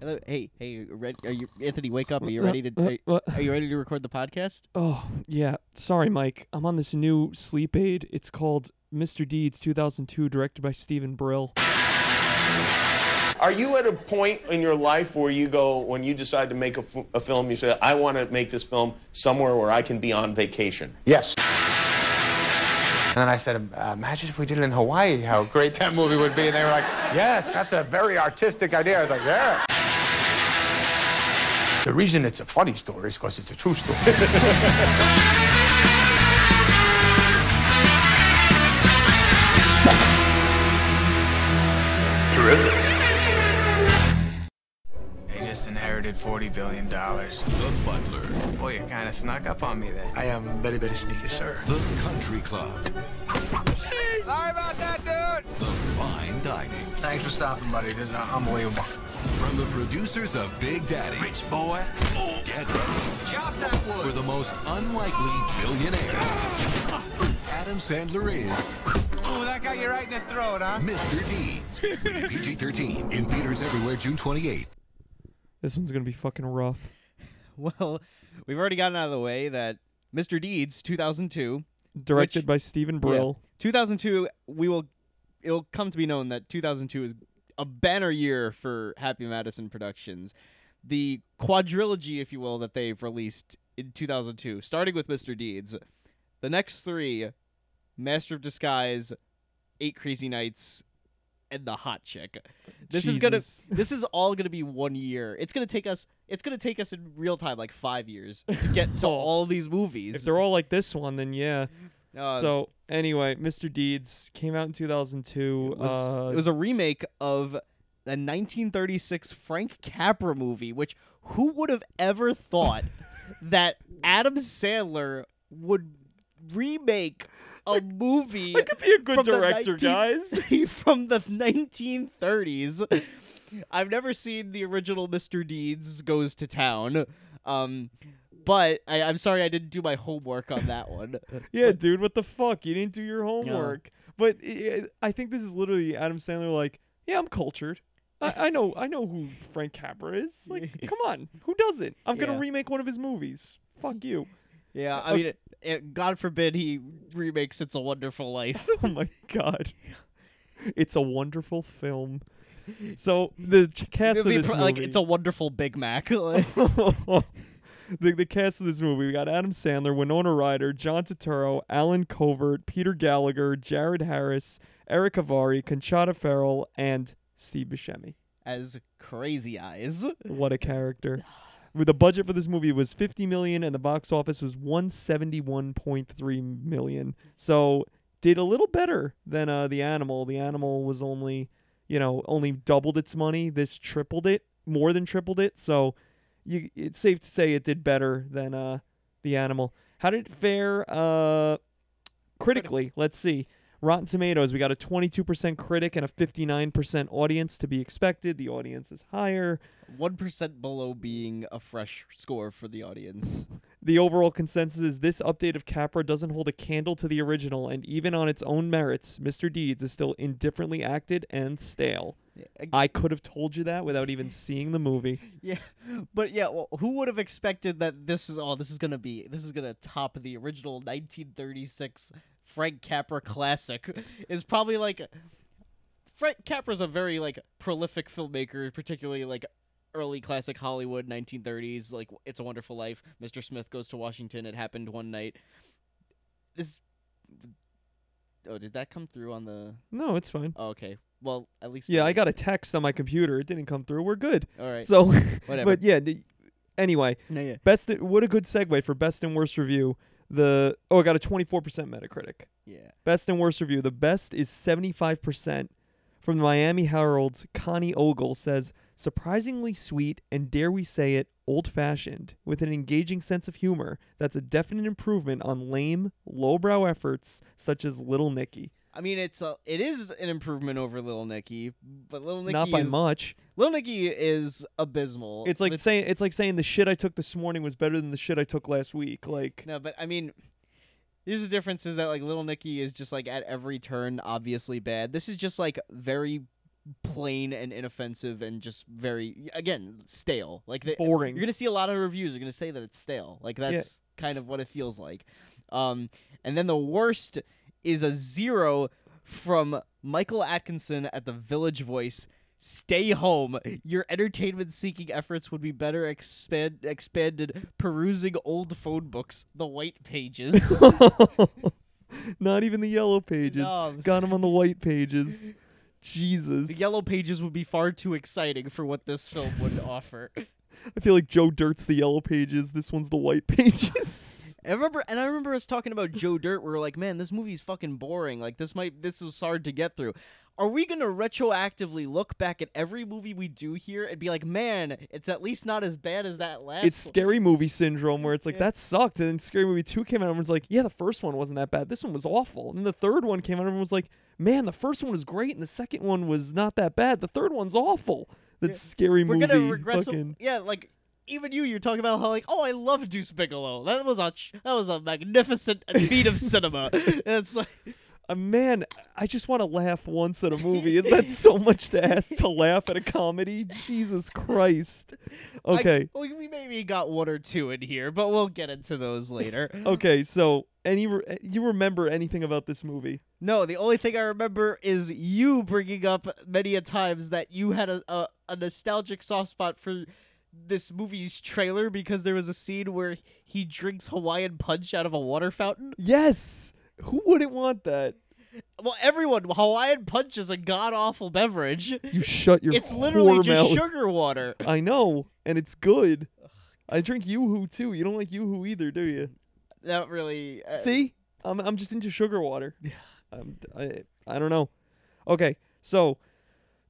Hello, hey, hey, red, are you Anthony? Wake up! Are you Uh, ready to? uh, Are, what? are you ready to record the podcast? Oh, yeah. Sorry, Mike. I'm on this new sleep aid. It's called Mr. Deeds 2002, directed by Stephen Brill. Are you at a point in your life where you go, when you decide to make a, f- a film, you say, I want to make this film somewhere where I can be on vacation? Yes. And then I said, uh, imagine if we did it in Hawaii, how great that movie would be. And they were like, yes, that's a very artistic idea. I was like, yeah. The reason it's a funny story is because it's a true story. Terrific. They just inherited $40 billion. The Butler, Boy, you kind of snuck up on me there. I am very, very sneaky, sir. The Country Club, Sorry about that, dude. The Fine Dining. Thanks for stopping, buddy. This is unbelievable. From the producers of Big Daddy, Rich boy. get ready Chop that wood. for the most unlikely billionaire. Adam Sandler is Ooh, that got you right in the throat, huh? Mr. Deeds. PG-13 in theaters everywhere June 28th. This one's going to be fucking rough. Well, we've already gotten out of the way that Mr. Deeds 2002. Directed Which- by Stephen Yeah. Brill. 2002. We will. It'll come to be known that 2002 is a banner year for Happy Madison Productions. The quadrilogy, if you will, that they've released in 2002, starting with Mr. Deeds. The next three, Master of Disguise, Eight Crazy Nights, and The Hot Chick. This is gonna. This is all gonna be one year. It's gonna take us. It's gonna take us in real time, like five years, to get to Oh. all these movies. If they're all like this one, then yeah. Uh, so, anyway, Mr. Deeds came out in 2002. It was, uh, it was a remake of a 1936 Frank Capra movie, which who would have ever thought that Adam Sandler would remake a movie I could be a good director, 19 guys. from the 1930s. I've never seen the original Mr. Deeds Goes to Town. Um but I, I'm sorry I didn't do my homework on that one. Yeah, dude, what the fuck? You didn't do your homework. But i I think this is literally Adam Sandler like, yeah, I'm cultured. I, I know I know who Frank Capra is. Like, come on. Who doesn't? I'm going to remake one of his movies. Fuck you. Yeah, I uh, mean, it, it, God forbid he remakes "It's a Wonderful Life." Oh my god. It's a wonderful film. So the cast It'd of this pro- movie, like it's a wonderful Big Mac. The, the cast of this movie, we got Adam Sandler, Winona Ryder, John Turturro, Allen Covert, Peter Gallagher, Jared Harris, Erick Avari, Conchata Ferrell, and Steve Buscemi. as Crazy Eyes. What a character. The budget for this movie was 50 million and the box office was 171.3 million. So did a little better than uh, the animal. The animal was only, you know, only doubled its money. This tripled it, more than tripled it. So you it's safe to say it did better than uh the animal. How did it fare uh critically? Let's see. Rotten Tomatoes, we got a 22% critic and a 59% audience to be expected. The audience is higher. One percent below being a fresh score for the audience. The overall consensus is this update of Capra doesn't hold a candle to the original, and even on its own merits, Mr. Deeds is still indifferently acted and stale. I could have told you that without even seeing the movie. Yeah, but yeah, well, who would have expected that this is oh, this is gonna be this is gonna top the original 1936 Frank Capra classic? Is probably like Frank Capra's a very like prolific filmmaker, particularly like early classic Hollywood 1930s, like It's a Wonderful Life, Mr. Smith Goes to Washington, It Happened One Night. This Oh, did that come through on the No, it's fine. oh, okay. Well, at least Yeah, I got a text on my computer. It didn't come through. We're good. All right. So, Whatever. but yeah. The, anyway, no, yeah. best. What a good segue for best and worst review. The oh, I got a 24% Metacritic. Yeah. Best and worst review. The best is 75% from the Miami Herald's Connie Ogle says, surprisingly sweet and dare we say it, old fashioned, with an engaging sense of humor that's a definite improvement on lame, lowbrow efforts such as Little Nicky. I mean, it's a it is an improvement over Little Nicky, but Little Nicky Not by is, much. Little Nicky is abysmal. It's like saying it's like saying the shit I took this morning was better than the shit I took last week. Like no, but I mean, here's the difference: is that like Little Nicky is just like at every turn obviously bad. This is just like very plain and inoffensive and just very again stale. Like they, Boring. You're gonna see a lot of reviews are gonna say that it's stale. Like that's kind of what it feels like. Um, and then the worst is a zero from Michael Atkinson at the Village Voice. Stay home. Your entertainment-seeking efforts would be better expand expanded perusing old phone books, the white pages. Not even the yellow pages. No. Got him on the white pages. Jesus. the yellow pages would be far too exciting for what this film would offer. I feel like Joe Dirt's the yellow pages. This one's the white pages. I remember, and I remember us talking about Joe Dirt. We were like, "Man, this movie's fucking boring. Like, this might, this is hard to get through." Are we gonna retroactively look back at every movie we do here and be like, "Man, it's at least not as bad as that last"? it's one." scary movie syndrome where it's like Yeah. that sucked, and then Scary Movie Two came out and was like, yeah, the first one wasn't that bad. This one was awful, and then the third one came out and everyone was like, man, the first one was great, and the second one was not that bad. The third one's awful. That's scary movie. We're movie. gonna regress. fucking- yeah, like even you, you're talking about how like, "Oh, I love Deuce Bigalow. That was a ch- that was a magnificent feat of cinema." And it's like. Uh, man, I just want to laugh once at a movie. Is that so much to ask to laugh at a comedy? Jesus Christ. I- Okay. we we maybe got one or two in here, but we'll get into those later. Okay, so any re- eh, you remember anything about this movie? No, the only thing I remember is you bringing up many a times that you had a, a, a nostalgic soft spot for this movie's trailer because there was a scene where he drinks Hawaiian punch out of a water fountain. Yes. Who wouldn't want that? Well, everyone, Hawaiian punch is a god awful beverage. You shut your It's literally just mouth. sugar water. I know, and it's good. I drink Yoo-Hoo too. You don't like Yoo-Hoo either, do you? Not really. Uh, See, I'm I'm just into sugar water. I'm, I I don't know. Okay, so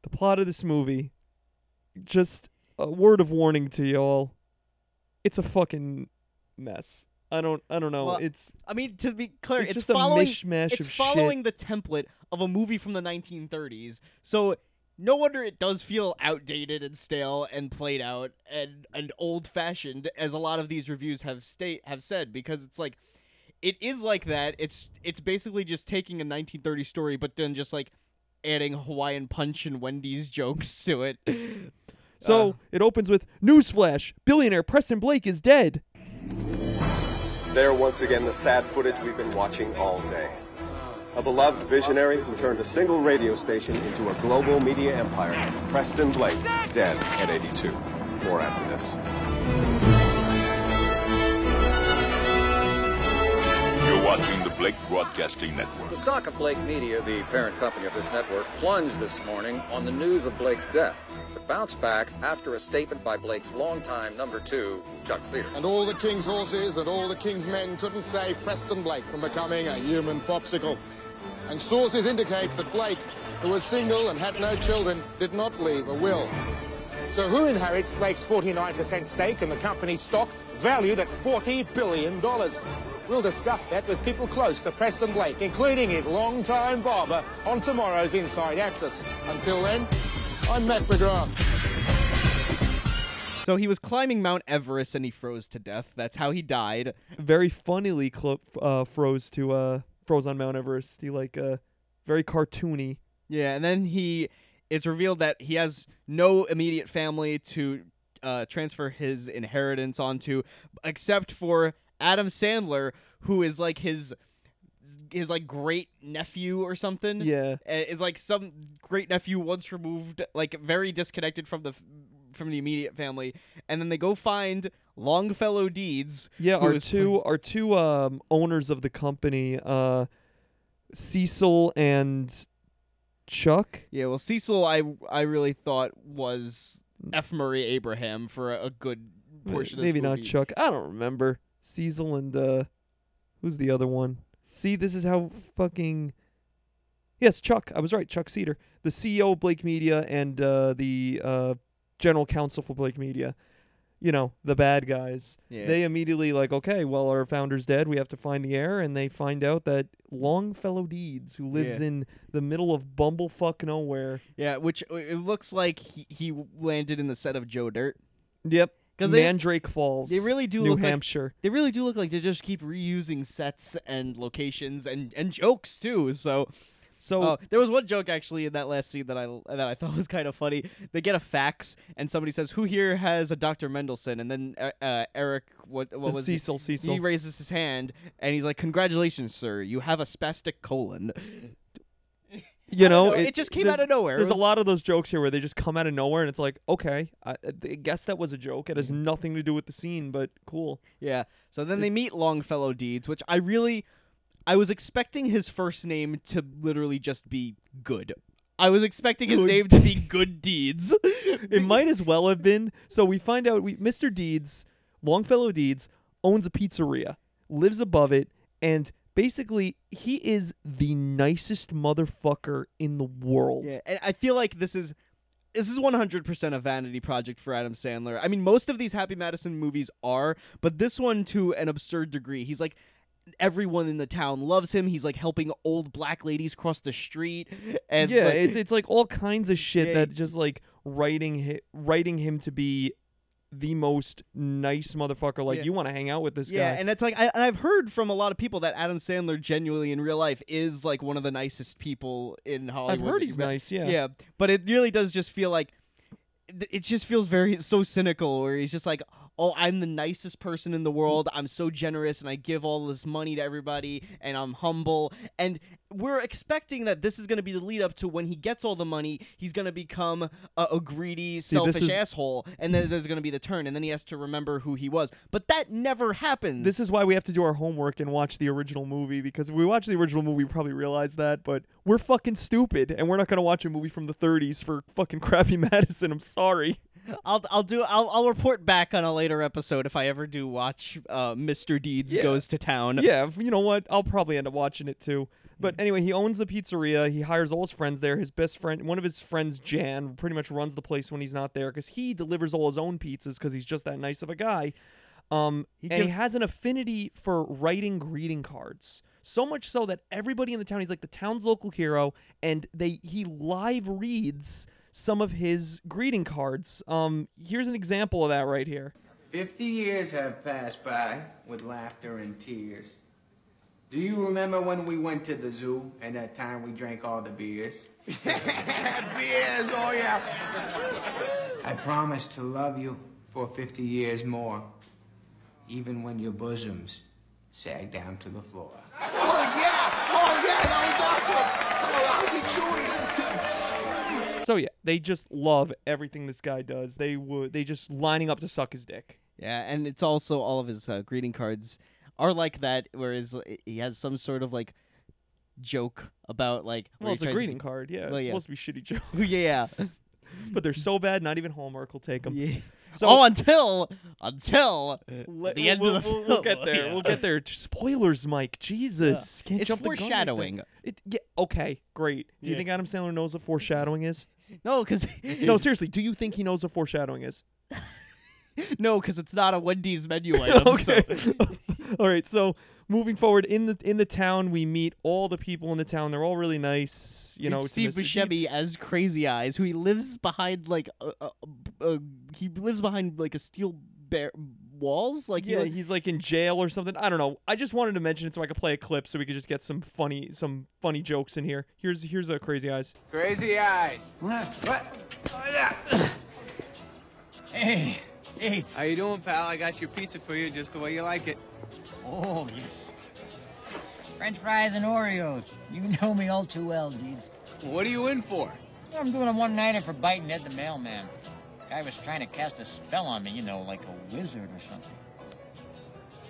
the plot of this movie, just a word of warning to y'all. It's a fucking mess. I don't I don't know. Well, it's I mean, to be clear, It's it's, following it's following shit. the template of a movie from the 1930s. So no wonder it does feel outdated and stale and played out and and old fashioned, as a lot of these reviews have state have said, because it's like it is like that. It's it's basically just taking a 1930s story, but then just like adding Hawaiian punch and Wendy's jokes to it. so Uh. it opens with newsflash: billionaire Preston Blake is dead. There once again the sad footage we've been watching all day. A beloved visionary who turned a single radio station into a global media empire, Preston Blake, dead at 82. More after this. Watching the Blake Broadcasting Network. The stock of Blake Media, the parent company of this network, plunged this morning on the news of Blake's death, but bounced back after a statement by Blake's longtime number two, Chuck Cedar. And all the king's horses and all the king's men couldn't save Preston Blake from becoming a human popsicle. And sources indicate that Blake, who was single and had no children, did not leave a will. So who inherits Blake's 49% stake in the company's stock, valued at $40 billion? We'll discuss that with people close to Preston Blake, including his longtime barber, on tomorrow's Inside Access. Until then, I'm Matt McGrath. So he was climbing Mount Everest and he froze to death. That's how he died. Very funnily clo- uh, froze to uh froze on Mount Everest. He like uh very cartoony. Yeah, and then he it's revealed that he has no immediate family to uh, transfer his inheritance onto except for Adam Sandler who is like his his like great nephew or something. Yeah. It's like some great nephew once removed like very disconnected from the from the immediate family and then they go find Longfellow Deeds. Yeah, our is- two our two um owners of the company, uh Cecil and Chuck. Yeah, well, Cecil, I I really thought was F. Murray Abraham for a, a good portion. Maybe not. Chuck. I don't remember. Cecil and uh who's the other one? See, this is how fucking Yes, Chuck. I was right. Chuck Cedar, the CEO of Blake Media and uh the uh general counsel for Blake Media. You know, the bad guys. Yeah. They immediately like, okay, well our founder's dead, we have to find the heir and they find out that Longfellow Deeds, who lives Yeah. in the middle of bumblefuck nowhere. Yeah, which it looks like he, he landed in the set of Joe Dirt. Yep. 'Cause they- Mandrake Falls. They really do New look like- Hampshire. they really do look like they just keep reusing sets and locations and and jokes too. So, So Oh, there was one joke actually in that last scene that I that I thought was kind of funny. They get a fax and somebody says, "Who here has a Dr. Mendelsohn?" And then uh, uh, Eric, what what was he? Cecil, Cecil. He raises his hand and he's like, "Congratulations, sir. You have a spastic colon." You know, know, it just came there's- out of nowhere. It There's was- a lot of those jokes here where they just come out of nowhere, and it's like, okay, I, I guess that was a joke. It has mm-hmm. nothing to do with the scene, but cool. Yeah. So then they meet Longfellow Deeds, which I really I was expecting his first name to literally just be good. I was expecting his Good. name to be Good Deeds. it might as well have been. So we find out we Mr. Deeds, Longfellow Deeds, owns a pizzeria, lives above it, and basically he is the nicest motherfucker in the world. Yeah, and I feel like this is this is 100% a vanity project for Adam Sandler. I mean, most of these Happy Madison movies are, but this one to an absurd degree. He's like everyone in the town loves him. He's like helping old black ladies cross the street and yeah, like- it's it's like all kinds of shit Yeah, that just like writing hi- writing him to be the most nice motherfucker. Like Yeah. you want to hang out with this yeah, guy. Yeah, and it's like I, and I've heard from a lot of people that Adam Sandler genuinely in real life is like one of the nicest people in Hollywood. I've heard he's nice, yeah. yeah, but it really does just feel like it just feels very so cynical where he's just like oh i'm the nicest person in the world i'm so generous and i give all this money to everybody and i'm humble and we're expecting that this is going to be the lead up to when he gets all the money he's going to become a, a greedy this selfish is- asshole and then there's going to be the turn and then he has to remember who he was but that never happens This is why we have to do our homework and watch the original movie because if we watch the original movie, we probably realize that. But we're fucking stupid, and we're not gonna watch a movie from the 30s for fucking crappy Madison. I'm sorry. I'll I'll do I'll I'll report back on a later episode if I ever do watch uh, Mr. Deeds Yeah. goes to town. Yeah, you know what? I'll probably end up watching it too. But anyway, he owns the pizzeria. He hires all his friends there. His best friend, one of his friends, Jan, pretty much runs the place when he's not there because he delivers all his own pizzas because he's just that nice of a guy. Um, He and he has an affinity for writing greeting cards. So much so that everybody in the town, he's like the town's local hero, and they he live reads some of his greeting cards. Um, here's an example of that right here. Fifty years have passed by with laughter and tears. Do you remember when we went to the zoo and that time we drank all the beers? beers, oh yeah. I promise to love you for 50 years more, even when your bosoms sag down to the floor. Oh, yeah! Oh, yeah! That was awesome! Oh, I'll keep doing! So yeah, they just love everything this guy does. They would they just lining up to suck his dick. Yeah, and it's also all of his uh, greeting cards are like that, whereas he has some sort of like joke about like. Well, it's a greeting card. Yeah, Well, it's yeah. supposed to be shitty jokes. yeah. but they're so bad, not even Hallmark will take them. Yeah. So oh, until until let- the end we'll, of the we'll, film. we'll get there. Yeah. We'll get there. Spoilers, Mike. Jesus, can't It's jump the gun like foreshadowing. It, yeah. Okay. Great. Do you think Adam Sandler knows what foreshadowing is? No, because no, seriously. Do you think he knows what foreshadowing is? no, because it's not a Wendy's menu item. okay. So. all right. So moving forward in the in the town, we meet all the people in the town. They're all really nice. You know, Meet to Steve Mr. Deeds. Buscemi as Crazy Eyes, who he lives behind like a, a, a, he lives behind like a steel bear walls. Like he yeah, li- he's like in jail or something. I don't know. I just wanted to mention it so I could play a clip so we could just get some funny some funny jokes in here. Here's here's a crazy eyes. Crazy eyes. What? What? Oh, yeah. Hey, eat. How you doing, pal? I got your pizza for you just the way you like it. Oh, yes. French fries and Oreos. You know me all too well, Deeds. What are you in for? I'm doing a one-nighter for biting Ed the mailman. Guy was trying to cast a spell on me, you know, like a wizard or something.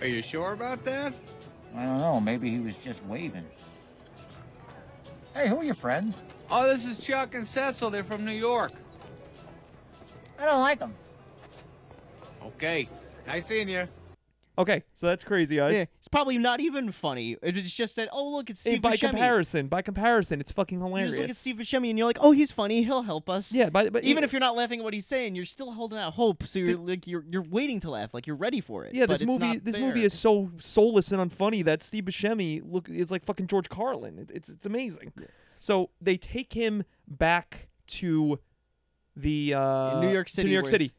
Are you sure about that? I don't know, maybe he was just waving. Hey, who are your friends? Oh, this is Chuck and Cecil. They're from New York. I don't like them. Okay. Nice seeing you. Okay, so that's crazy eyes. yeah, it's probably not even funny. It's just that oh look, it's Hey, Steve by Buscemi. comparison, by comparison, it's fucking You hilarious. just look at Steve Buscemi and you're like, oh, he's funny. He'll help us. Yeah, but, but even if you're not laughing at what he's saying, you're still holding out hope. So you're like you're you're waiting to laugh, like you're ready for it. yeah, but this it's movie not this there. movie is so soulless and unfunny that Steve Buscemi look is like fucking George Carlin. It, it's it's amazing. So they take him back to the uh, New York to City, New York where City.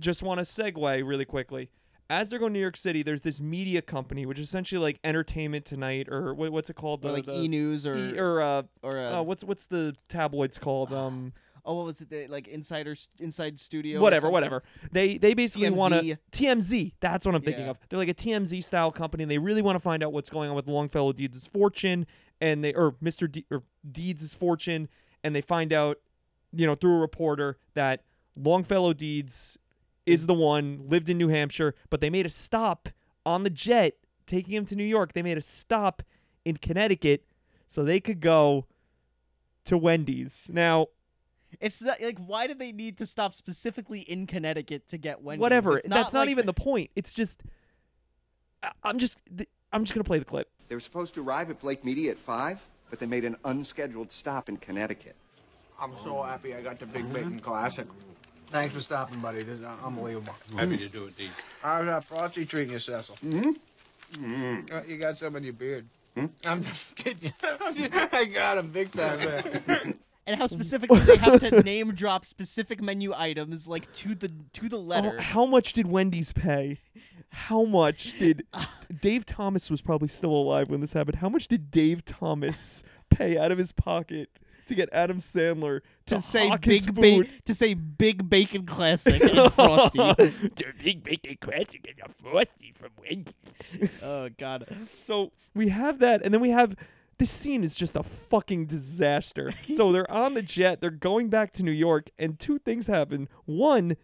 Just want to segue really quickly. as they're going to New York City, there's this media company, which is essentially like Entertainment Tonight, or what, what's it called? Or like the, E News or E- or uh, or uh, uh, what's what's the tabloids called? Um, oh, what was it? Like Insider Inside Studio. whatever, whatever. They they basically want to TMZ. TMZ. That's what I'm thinking Yeah. of. They're like a TMZ style company. and They really want to find out what's going on with Longfellow Deeds' fortune, and they or Mr. De- or Deeds' fortune, and they find out, you know, through a reporter that Longfellow Deeds is the one lived in New Hampshire, but they made a stop on the jet taking him to New York. They made a stop in Connecticut so they could go to Wendy's. Now, It's not, like why did they need to stop specifically in Connecticut to get Wendy's? whatever. It's That's not even the point. It's just I- I'm just I'm just gonna play the clip. They were supposed to arrive at Blake Media at 5, but they made an unscheduled stop in Connecticut. I'm so happy I got the Big Bacon Classic. Thanks for stopping, buddy. This is unbelievable. Happy to do it, Dean. How's that frosty treating you, Cecil? Mm-hmm. Uh, you got some in your beard. I'm just kidding. I got him big time there. And how specifically they have to name drop specific menu items like to the to the Oh, letter. how much did Wendy's pay? How much did Dave Thomas was probably still alive when this happened? How much did Dave Thomas pay out of his pocket to get Adam Sandler to, to say hawk his big food? ba- to say big bacon classic and frosty. the big bacon classic and a frosty from Wendy's. oh god. So we have that, and then we have this scene is just a fucking disaster. so they're on the jet, they're going back to New York, and two things happen. One,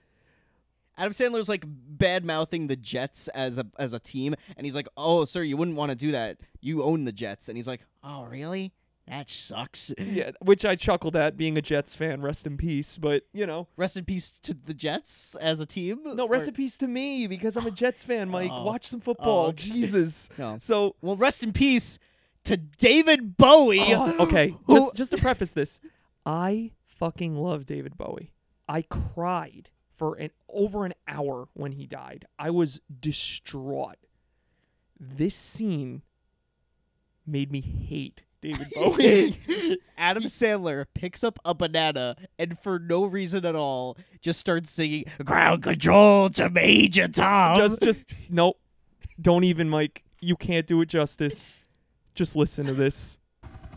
Adam Sandler's like bad mouthing the Jets as a as a team, and he's like, "Oh, sir, you wouldn't want to do that. You own the Jets." And he's like, "Oh, really? That sucks." yeah, which I chuckled at being a Jets fan, rest in peace, but you know. Rest in peace to the Jets as a team. No, rest Or- in peace to me because I'm a Jets fan, Mike. Oh. Watch some oh, football. okay. Jesus. No. So Well, rest in peace to David Bowie. Oh, okay, just just to preface this, I fucking love David Bowie. I cried for an over an hour when he died. I was distraught. This scene made me hate David Bowie. Adam Sandler picks up a banana and for no reason at all just starts singing ground control to Major Tom. just just nope. Don't even Mike. You can't do it justice. Just listen to this.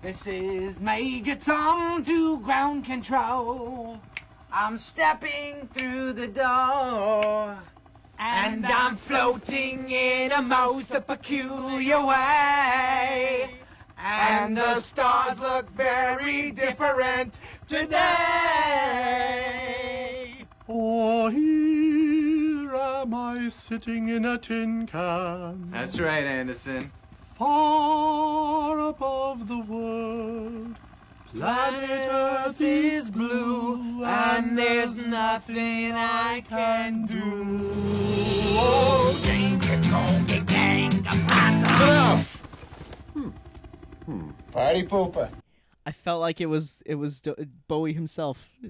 This is Major Tom to ground control. I'm stepping through the door. And I'm floating in a most peculiar way. And the stars look very different today. For here am I sitting in a tin can. That's right, Anderson. Far above the world. Planet Earth is blue, and there's nothing I can do. Oh, danger, danger, danger, Enough! Party pooper. I felt like it was it was Do- Bowie himself.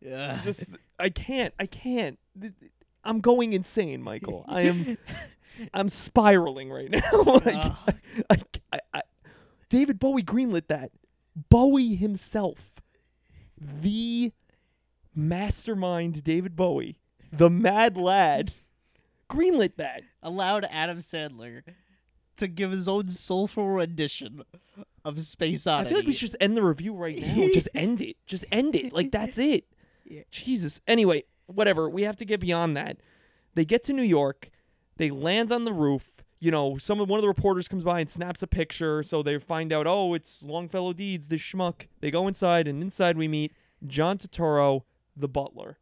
yeah. Just I can't. I can't. Th- th- I'm going insane, Michael. I am I'm spiraling right now. like, I, I, I, David Bowie greenlit that. Bowie himself, the mastermind David Bowie, the mad lad, greenlit that. allowed Adam Sandler to give his own soulful rendition of Space I feel like we should just end the review right now. just end it. Just end it. Like that's it. Yeah. Jesus. Anyway, whatever. We have to get beyond that. They get to New York. They land on the roof. You know, some one of the reporters comes by and snaps a picture. So they find out, oh, it's Longfellow Deeds, this schmuck. They go inside, and inside we meet John Turturro, the butler.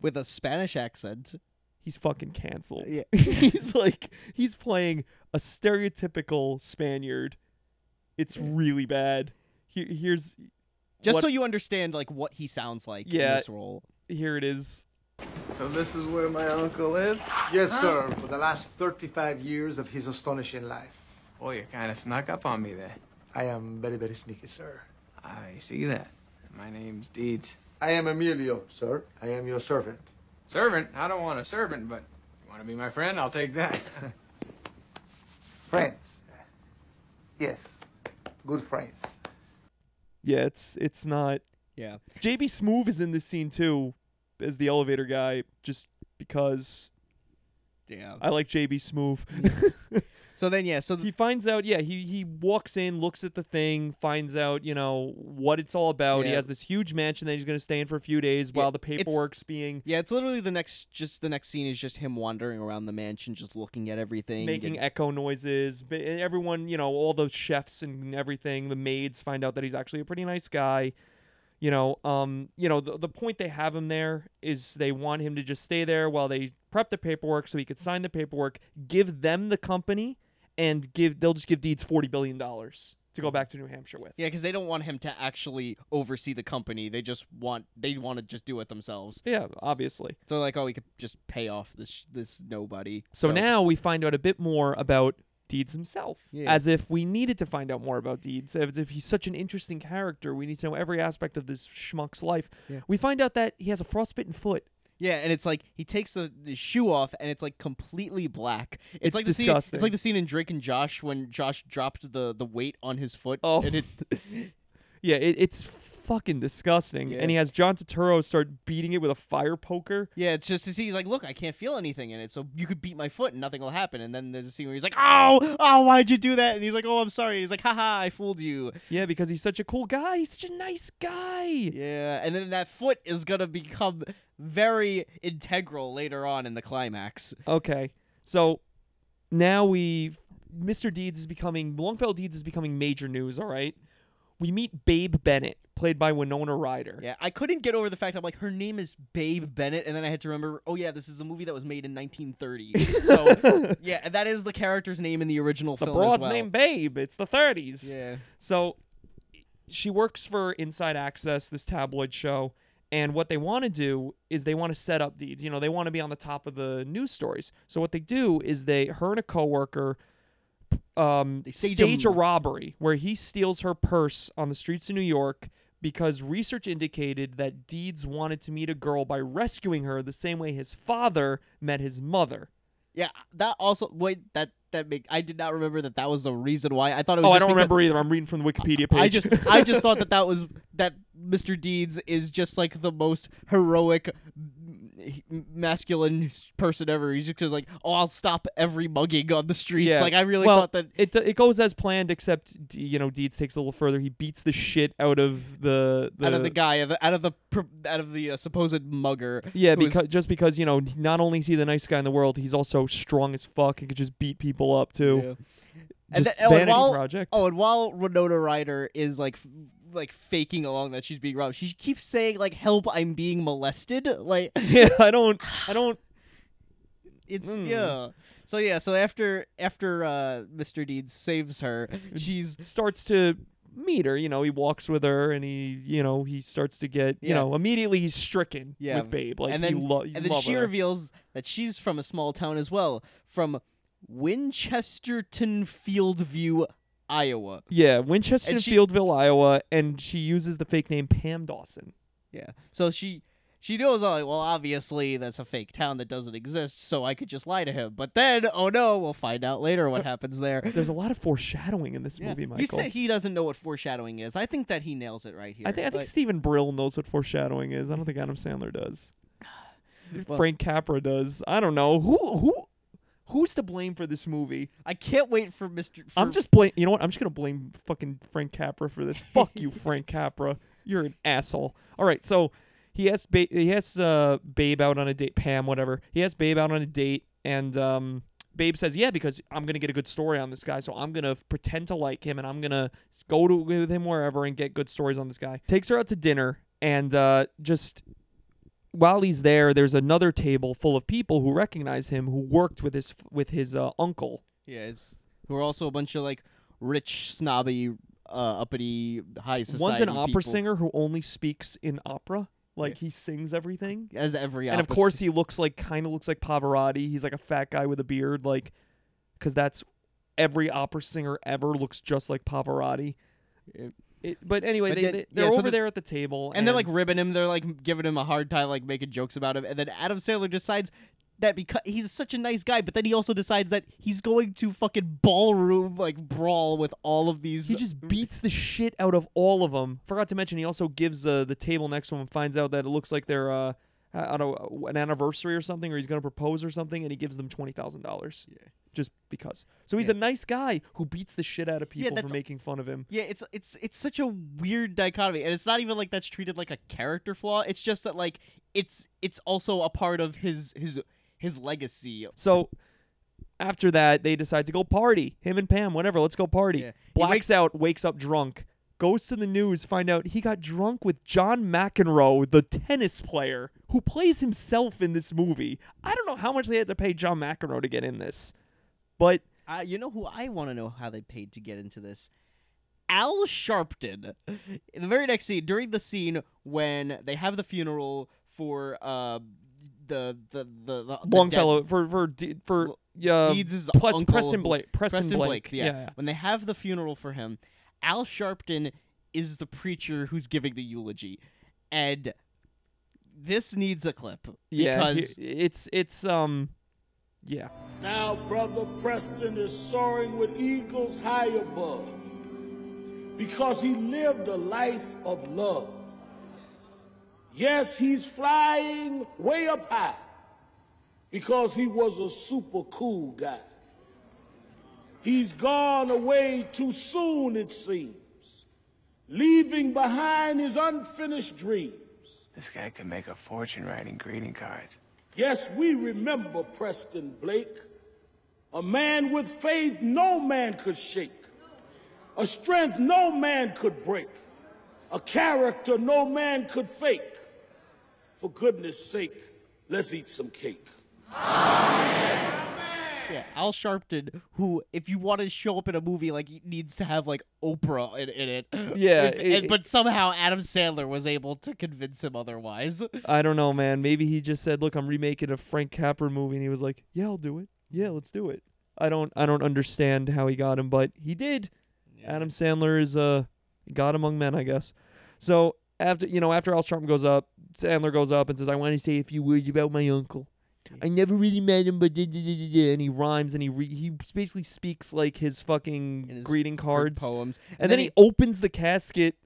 with a Spanish accent. He's fucking canceled. Yeah. he's like he's playing a stereotypical Spaniard. It's really bad. Here, here's Just what- so you understand like what he sounds like Yeah. in this role. Here it is. So this is where my uncle lives? Yes, sir, for the last 35 years of his astonishing life. Oh, you kind of snuck up on me there. I am very, very sneaky, sir. I see that. My name's Deeds. I am Emilio, sir. I am your servant. Servant? I don't want a servant, but you want to be my friend? I'll take that. Friends. Yes, good friends. Yeah, it's it's not. Yeah. JB Smoove is in this scene too. as the elevator guy just because Yeah. I like JB Smoove. So then, yeah. So he finds out. Yeah, he he walks in, looks at the thing, finds out you know what it's all about. He has this huge mansion that he's going to stay in for a few days while the paperwork's being Yeah, it's literally the next. Just the next scene is just him wandering around the mansion, just looking at everything, making getting- echo noises. Everyone, you know, all the chefs and everything, the maids find out that he's actually a pretty nice guy. You know, um, you know, the, the point they have him there is they want him to just stay there while they prep the paperwork so he could sign the paperwork, give them the company, and give they'll just give Deeds forty billion dollars to go back to New Hampshire with. Yeah, because they don't want him to actually oversee the company. They just want they want to just do it themselves. Yeah, obviously. So like, oh, we could just pay off this this nobody. So, now we find out a bit more about Deeds himself. Yeah. As if we needed to find out more about Deeds. As if he's such an interesting character. We need to know every aspect of this schmuck's life. Yeah. We find out that he has a frostbitten foot. Yeah, and it's like he takes the, the shoe off, and it's like completely black. It's, It's like the scene. It's like the scene in Drake and Josh when Josh dropped the the weight on his foot. Oh. and it, Yeah, it, it's fucking disgusting. Yeah. And he has John Turturro start beating it with a fire poker. yeah, it's just to see. He's like, look, I can't feel anything in it, so you could beat my foot and nothing will happen. And then there's a scene where he's like, oh, oh, why'd you do that? And he's like, oh, I'm sorry. he's like, haha, I fooled you. Yeah, because he's such a cool guy. He's such a nice guy. Yeah, and then that foot is gonna become very integral later on in the climax. Okay. So now we Mr. Deeds is becoming Longfellow Deeds is becoming major news, all right? We meet Babe Bennett, played by Winona Ryder. Yeah, I couldn't get over the fact I'm like her name is Babe Bennett, and then I had to remember, oh yeah, this is a movie that was made in 1930. so yeah, that is the character's name in the original The film broad's as well. name Babe. It's the 30s. Yeah. So she works for Inside Access, this tabloid show, and what they want to do is they want to set up deeds. You know, they want to be on the top of the news stories. So what they do is they her and a coworker um stage stage, a robbery where he steals her purse on the streets of New York because research indicated that Deeds wanted to meet a girl by rescuing her the same way his father met his mother. Yeah, that also wait that that make I did not remember that that was the reason why I thought it was. Oh, I don't remember either. I'm reading from the Wikipedia page. I just I just thought that that was that Mr. Deeds is just like the most heroic masculine person ever. He's just like, oh, I'll stop every mugging on the streets. Like I really well, thought that. it it goes as planned, except you know Deeds takes a little further. He beats the shit out of the, the out of the guy, out of the out of the, out of the uh, supposed mugger. Yeah, who is- because just because you know not only is he the nice guy in the world, he's also strong as fuck and could just beat people up too. Yeah. And Just then- oh, and while, project. Oh, and while Winona Ryder is like, like faking along that she's being robbed, she keeps saying like, "Help! I'm being molested." Like, yeah, I don't, I don't. it's Mm. yeah. So yeah, so after after uh, Mr. Deeds saves her, she's starts to meet her. You know, he walks with her, and he, you know, he starts to get, you Yeah. know, immediately he's stricken yeah, with Babe. Like and he then lo- and then she her. reveals that she's from a small town as well, from Winchesterton Fieldview, Iowa. Yeah, Winchester And she- Fieldville, Iowa, and she uses the fake name Pam Dawson. Yeah. So she she knows uh, like, well, obviously that's a fake town that doesn't exist, so I could just lie to him. But then, oh no, we'll find out later what happens there. There's a lot of foreshadowing in this Yeah. movie, You Michael. he doesn't know what foreshadowing is. I think that he nails it right here. I think I think Stephen Brill knows what foreshadowing is. I don't think Adam Sandler does. Well- Frank Capra does. I don't know who who who's to blame for this movie. I can't wait for Mr. For, I'm just blame. You know what? I'm just gonna blame fucking Frank Capra for this. Fuck you, Frank Capra. You're an asshole. All right, so he has ba- he has uh, Babe out on a date. Pam, whatever. He has Babe out on a date, and um, Babe says, "Yeah, because I'm gonna get a good story on this guy, so I'm gonna pretend to like him, and I'm gonna go to with him wherever and get good stories on this guy." Takes her out to dinner, and uh, just while he's there, there's another table full of people who recognize him, who worked with his with his uh, uncle. yeah, it's, who are also a bunch of like rich, snobby, uh, uppity, high society. One's an opera singer who only speaks in opera. Like he sings everything. As every and of course he looks like kind of looks like Pavarotti. He's like a fat guy with a beard, like because that's every opera singer ever looks just like Pavarotti. It, but anyway, But they, then- they, yeah, they're so over the- there at the table, and they're like ribbing him. They're like giving him a hard time, like making jokes about him. And then Adam Sandler decides that because he's such a nice guy, but then he also decides that he's going to fucking ballroom like brawl with all of these. He just beats the shit out of all of them. Forgot to mention, he also gives uh, the table next to him and finds out that it looks like they're uh, uh, on a, an anniversary or something, or he's gonna propose or something, and he gives them twenty thousand dollars. Yeah. Just because. So he's Yeah. a nice guy who beats the shit out of people for that's- making fun of him. Yeah, it's it's it's such a weird dichotomy, and it's not even like that's treated like a character flaw. It's just that like it's it's also a part of his his his legacy. So after that, they decide to go party. Him and Pam, whatever. Let's go party. Yeah. He Blacks out, wakes up drunk, goes to the news, find out he got drunk with John McEnroe, the tennis player who plays himself in this movie. I don't know how much they had to pay John McEnroe to get in this, but Uh, you know who I want to know how they paid to get into this? Al Sharpton. In the very next scene, during the scene when they have the funeral for uh the the the, the Longfellow for for De- for uh, Deeds' Ples- uncle, Preston Blake. Preston, Blake. yeah. yeah. When they have the funeral for him, Al Sharpton is the preacher who's giving the eulogy, and this needs a clip Yeah, because he- it's it's um, yeah. Now, Brother Preston is soaring with eagles high above because he lived a life of love. Yes, he's flying way up high because he was a super cool guy. He's gone away too soon, it seems, leaving behind his unfinished dreams. This guy could make a fortune writing greeting cards. Yes, we remember Preston Blake, a man with faith no man could shake, a strength no man could break, a character no man could fake. For goodness sake, let's eat some cake. Yeah, Al Sharpton, who if you want to show up in a movie, like he needs to have like Oprah in, in it. Yeah, If- it- and- but somehow Adam Sandler was able to convince him otherwise. I don't know, man. Maybe he just said, "Look, I'm remaking a Frank Capra movie," and he was like, "Yeah, I'll do it. Yeah, let's do it." I don't, I don't understand how he got him, but he did. Adam Sandler is uh, God among men, I guess. So after you know, after Al Sharpton goes up, Sandler goes up and says, "I want to say a few words about my uncle." I never really met him, but da, da, da, da, da," and he rhymes and he re- he basically speaks like his fucking his greeting cards poems. and, then, he, opens the casket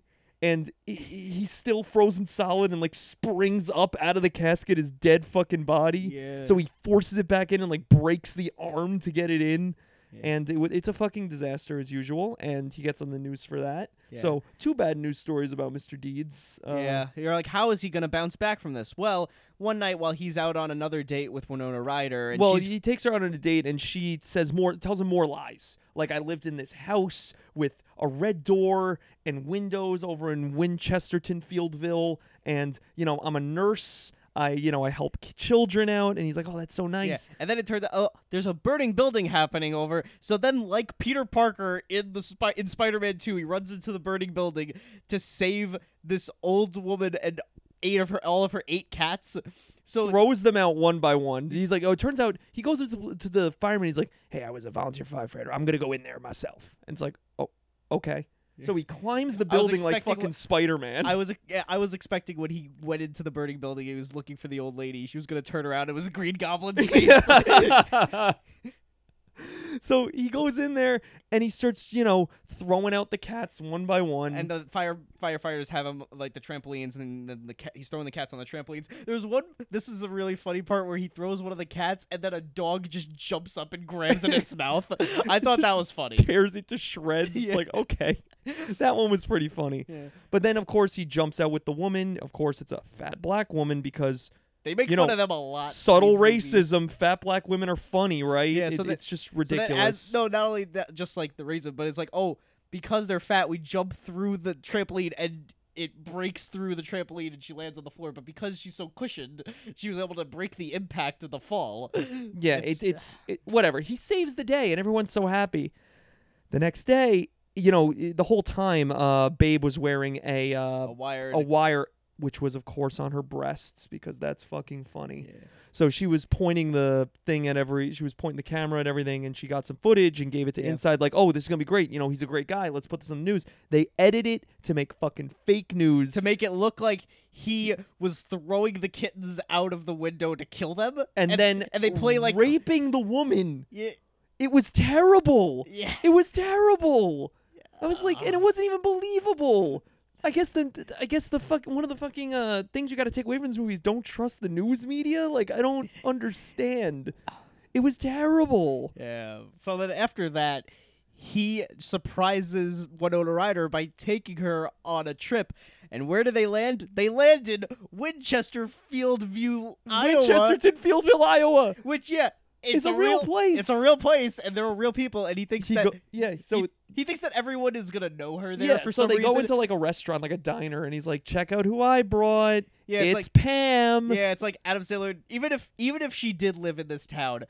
and he- he's still frozen solid and like springs up out of the casket his dead fucking body Yeah. so he forces it back in and like breaks the arm to get it in and it, w- it's a fucking disaster as usual and he gets on the news for that Yeah. so two bad news stories about mr deeds uh, yeah, you're like, how is he gonna bounce back from this? Well, one night while he's out on another date with Winona Ryder, and well, he takes her out on a date, and she says more, tells him more lies. Like I lived in this house with a red door and windows over in Winchesterton, Fieldville, and you know I'm a nurse. I, you know, I help children out, and he's like, "Oh, that's so nice." Yeah. And then it turns out, oh, there's a burning building happening over. So then, like Peter Parker in the in Spider-Man 2, he runs into the burning building to save this old woman and eight of her, all of her eight cats. So throws them out one by one. He's like, "Oh, it turns out he goes to the, to the fireman. He's like, "Hey, I was a volunteer firefighter. I'm gonna go in there myself." And it's like, "Oh, okay." So he climbs the building like expecting fucking Spider Man. I was yeah, I was expecting when he went into the burning building, he was looking for the old lady. She was gonna turn around. It was a Green Goblin's face. so he goes in there and he starts, you know, throwing out the cats one by one. and the fire firefighters have him like the trampolines, and then the cat, he's throwing the cats on the trampolines. There's one. This is a really funny part where he throws one of the cats, and then a dog just jumps up and grabs it in its mouth. I thought that was funny. tears it to shreds. Yeah. It's like, okay. that one was pretty funny. Yeah. But then, of course, he jumps out with the woman. Of course, it's a fat black woman because. They make you fun know, of them a lot Subtle these movies. racism. Fat black women are funny, right? Yeah, It- so that- it's just So ridiculous. adds- no, not only that, just like the reason, but it's like, oh, because they're fat, we jump through the trampoline and it breaks through the trampoline and she lands on the floor. But because she's so cushioned, she was able to break the impact of the fall. Yeah, it's it's it, whatever. He saves the day, and everyone's so happy. The next day, you know, the whole time, uh, Babe was wearing a uh, A a wire, which was of course on her breasts because that's fucking funny. So she was pointing the thing at every, she was pointing the camera at everything, and she got some footage and gave it to Yeah. Inside, like, oh, this is gonna be great. You know, he's a great guy. Let's put this on the news. They edit it to make fucking fake news. to make it look like he was throwing the kittens out of the window to kill them, and, then and they play like raping the woman. Yeah. It was terrible. Yeah. It was terrible. I was like, and it wasn't even believable. I guess the I guess the fuck one of the fucking uh things you got to take away from this movie is don't trust the news media. Like I don't understand. It was terrible. Yeah. So then after that, he surprises Winona Ryder by taking her on a trip. And where do they land? They land in Winchester Fieldview, Iowa. Winchesterton, Fieldville, Iowa. Which yeah, it's, It's a real place. It's a real place, and there are real people. And he thinks He that go- yeah, so he, he thinks that everyone is gonna know her there yeah, for so some they reason. go into like a restaurant, like a diner, and he's like, "Check out who I brought. Yeah, it's, it's like- Pam." Yeah, it's like Adam Sandler. Even if even if she did live in this town,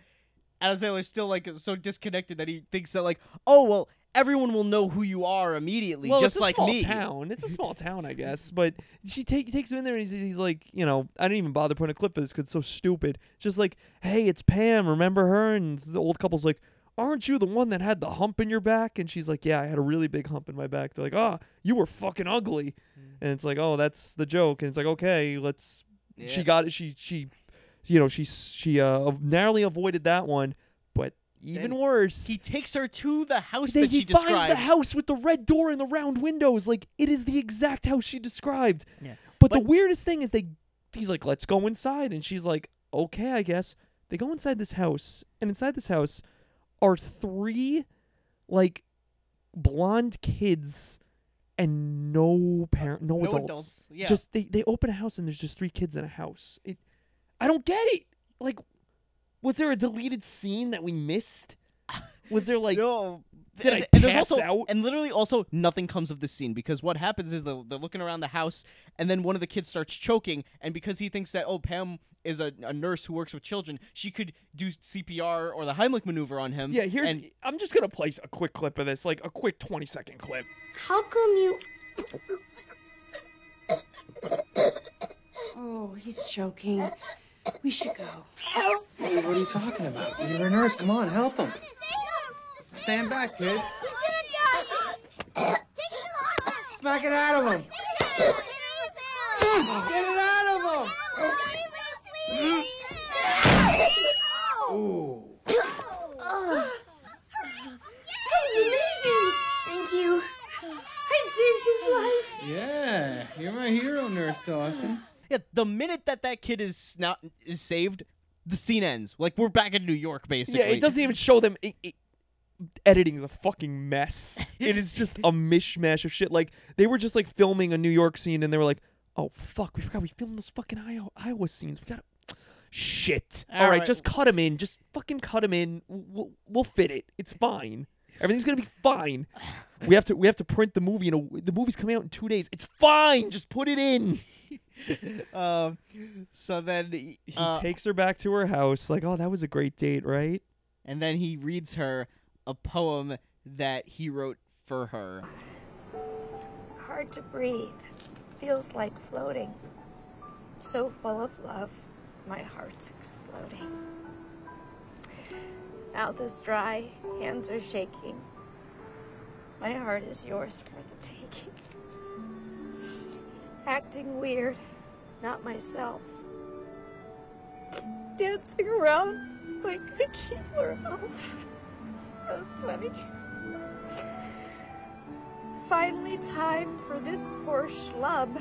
Adam Sandler's still like so disconnected that he thinks that like, oh well, everyone will know who you are immediately, well, just it's a like small me. town. It's a small town, I guess. But she take, takes him in there, and he's, he's like, you know, I didn't even bother putting a clip for this because it's so stupid. Just like, hey, it's Pam. Remember her? And the old couple's like, aren't you the one that had the hump in your back? And she's like, yeah, I had a really big hump in my back. They're like, ah, you were fucking ugly. And it's like, oh, that's the joke. And it's like, okay, let's. She got it. She she, you know, she she uh narrowly avoided that one, even Then worse. He takes her to the house that he she finds described. the house with the red door and the round windows. Like it is the exact house she described. Yeah. But, the weirdest thing is they he's like, let's go inside. And she's like, okay, I guess. They go inside this house, and inside this house are three like blonde kids and no parent no, No adults. adults, yeah. Just they, they open a house and there's just three kids in a house. It I don't get it. Like was there a deleted scene that we missed? Was there like no, did and, I and there's pass also out? and literally also nothing comes of this scene because what happens is they're, they're looking around the house and then one of the kids starts choking and because he thinks that oh Pam is a, a nurse who works with children she could do CPR or the Heimlich maneuver on him Yeah, here's and I'm just gonna place a quick clip of this, like a quick 20 second clip. How come you. Oh, he's choking. We should go. Help! Hey, what are you talking about? You're a nurse. Come on, help him. Stand back, kids. Smack it out of him. Get it out of him. Ooh. Oh. That was amazing! Thank you. I saved his life. Yeah, you're my hero, Nurse Dawson. Yeah the minute that that kid is not is saved the scene ends like we're back in New York basically Yeah, it doesn't even show them. It, it, editing is a fucking mess. it is just a mishmash of shit. Like they were just like filming a New York scene, and they were like, "Oh fuck, we forgot we filmed those fucking Iowa, Iowa scenes. We gotta." Shit. All right, Alright. just cut him in. Just fucking cut him in. We'll, we'll fit it. It's fine. Everything's gonna be fine. We have to we have to print the movie. You know, the movie's coming out in two days. It's fine. Just put it in. um so then he, He uh, takes her back to her house. Like, oh, that was a great date, right? and then he reads her a poem that he wrote for her Hard to breathe. Feels like floating. So full of love, my heart's exploding. Mouth is dry, hands are shaking. My heart is yours for the taking. Acting weird, not myself. Dancing around like the Keebler elf. That was funny. Finally, time for this poor schlub